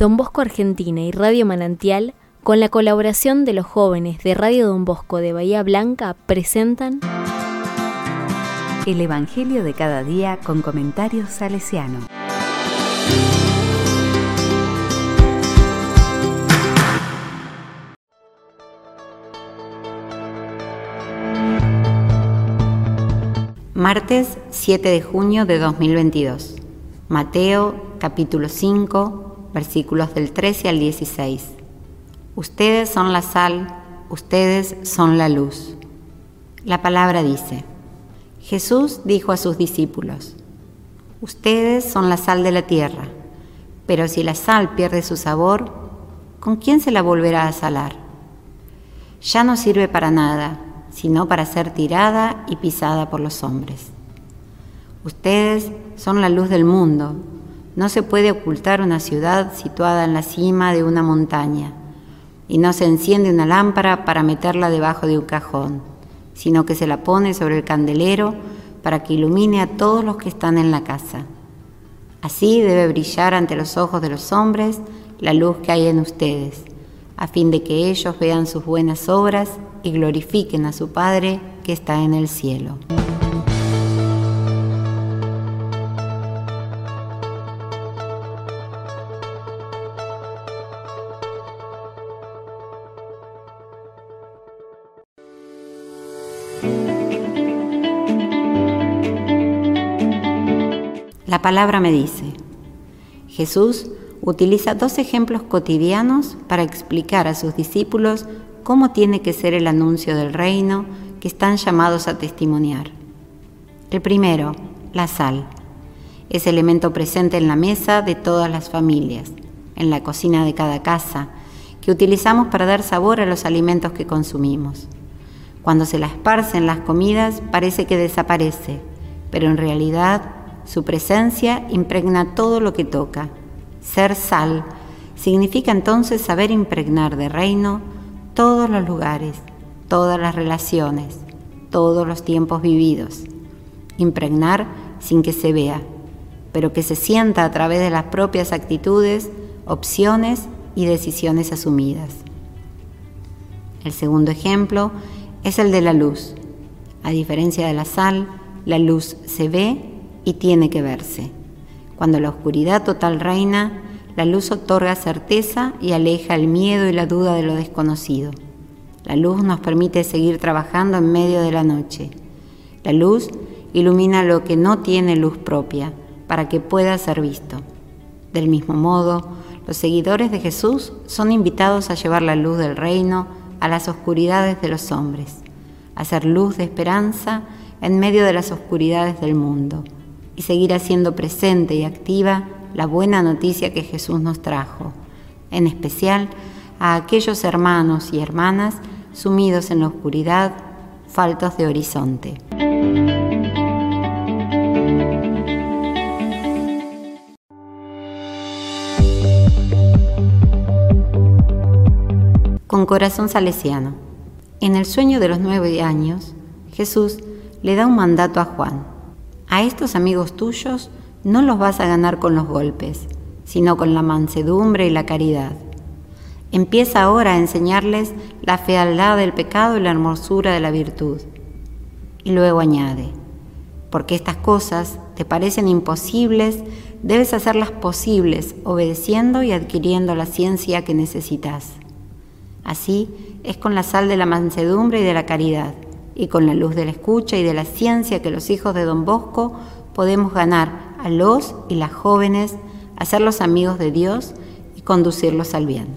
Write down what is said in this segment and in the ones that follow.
Don Bosco Argentina y Radio Manantial, con la colaboración de los jóvenes de Radio Don Bosco de Bahía Blanca, presentan El Evangelio de cada día con comentarios salesiano. Martes 7 de junio de 2022. Mateo capítulo 5 versículos del 13 al 16. Ustedes son la sal, ustedes son la luz. La palabra dice, Jesús dijo a sus discípulos, Ustedes son la sal de la tierra, pero si la sal pierde su sabor, ¿con quién se la volverá a salar? Ya no sirve para nada, sino para ser tirada y pisada por los hombres. Ustedes son la luz del mundo. No se puede ocultar una ciudad situada en la cima de una montaña y no se enciende una lámpara para meterla debajo de un cajón, sino que se la pone sobre el candelero para que ilumine a todos los que están en la casa. Así debe brillar ante los ojos de los hombres la luz que hay en ustedes, a fin de que ellos vean sus buenas obras y glorifiquen a su Padre que está en el cielo. La palabra me dice, Jesús utiliza dos ejemplos cotidianos para explicar a sus discípulos cómo tiene que ser el anuncio del reino que están llamados a testimoniar. El primero, la sal. Es elemento presente en la mesa de todas las familias, en la cocina de cada casa, que utilizamos para dar sabor a los alimentos que consumimos. Cuando se la esparce en las comidas parece que desaparece, pero en realidad su presencia impregna todo lo que toca. Ser sal significa entonces saber impregnar de reino todos los lugares, todas las relaciones, todos los tiempos vividos. Impregnar sin que se vea, pero que se sienta a través de las propias actitudes, opciones y decisiones asumidas. El segundo ejemplo es el de la luz. A diferencia de la sal, la luz se ve y tiene que verse. Cuando la oscuridad total reina, la luz otorga certeza y aleja el miedo y la duda de lo desconocido. La luz nos permite seguir trabajando en medio de la noche. La luz ilumina lo que no tiene luz propia para que pueda ser visto. Del mismo modo, los seguidores de Jesús son invitados a llevar la luz del reino a las oscuridades de los hombres, a ser luz de esperanza en medio de las oscuridades del mundo y seguir haciendo presente y activa la buena noticia que Jesús nos trajo, en especial a aquellos hermanos y hermanas sumidos en la oscuridad, faltos de horizonte. Con corazón salesiano. En el sueño de los nueve años, Jesús le da un mandato a Juan a estos amigos tuyos no los vas a ganar con los golpes, sino con la mansedumbre y la caridad. Empieza ahora a enseñarles la fealdad del pecado y la hermosura de la virtud. Y luego añade, porque estas cosas te parecen imposibles, debes hacerlas posibles obedeciendo y adquiriendo la ciencia que necesitas. Así es con la sal de la mansedumbre y de la caridad y con la luz de la escucha y de la ciencia que los hijos de Don Bosco podemos ganar a los y las jóvenes, hacerlos amigos de Dios y conducirlos al bien.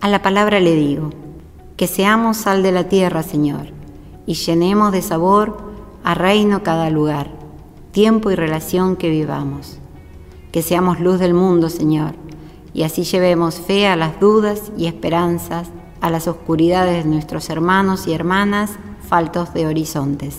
A la palabra le digo, que seamos sal de la tierra, Señor, y llenemos de sabor a reino cada lugar, tiempo y relación que vivamos que seamos luz del mundo, Señor, y así llevemos fe a las dudas y esperanzas, a las oscuridades de nuestros hermanos y hermanas faltos de horizontes.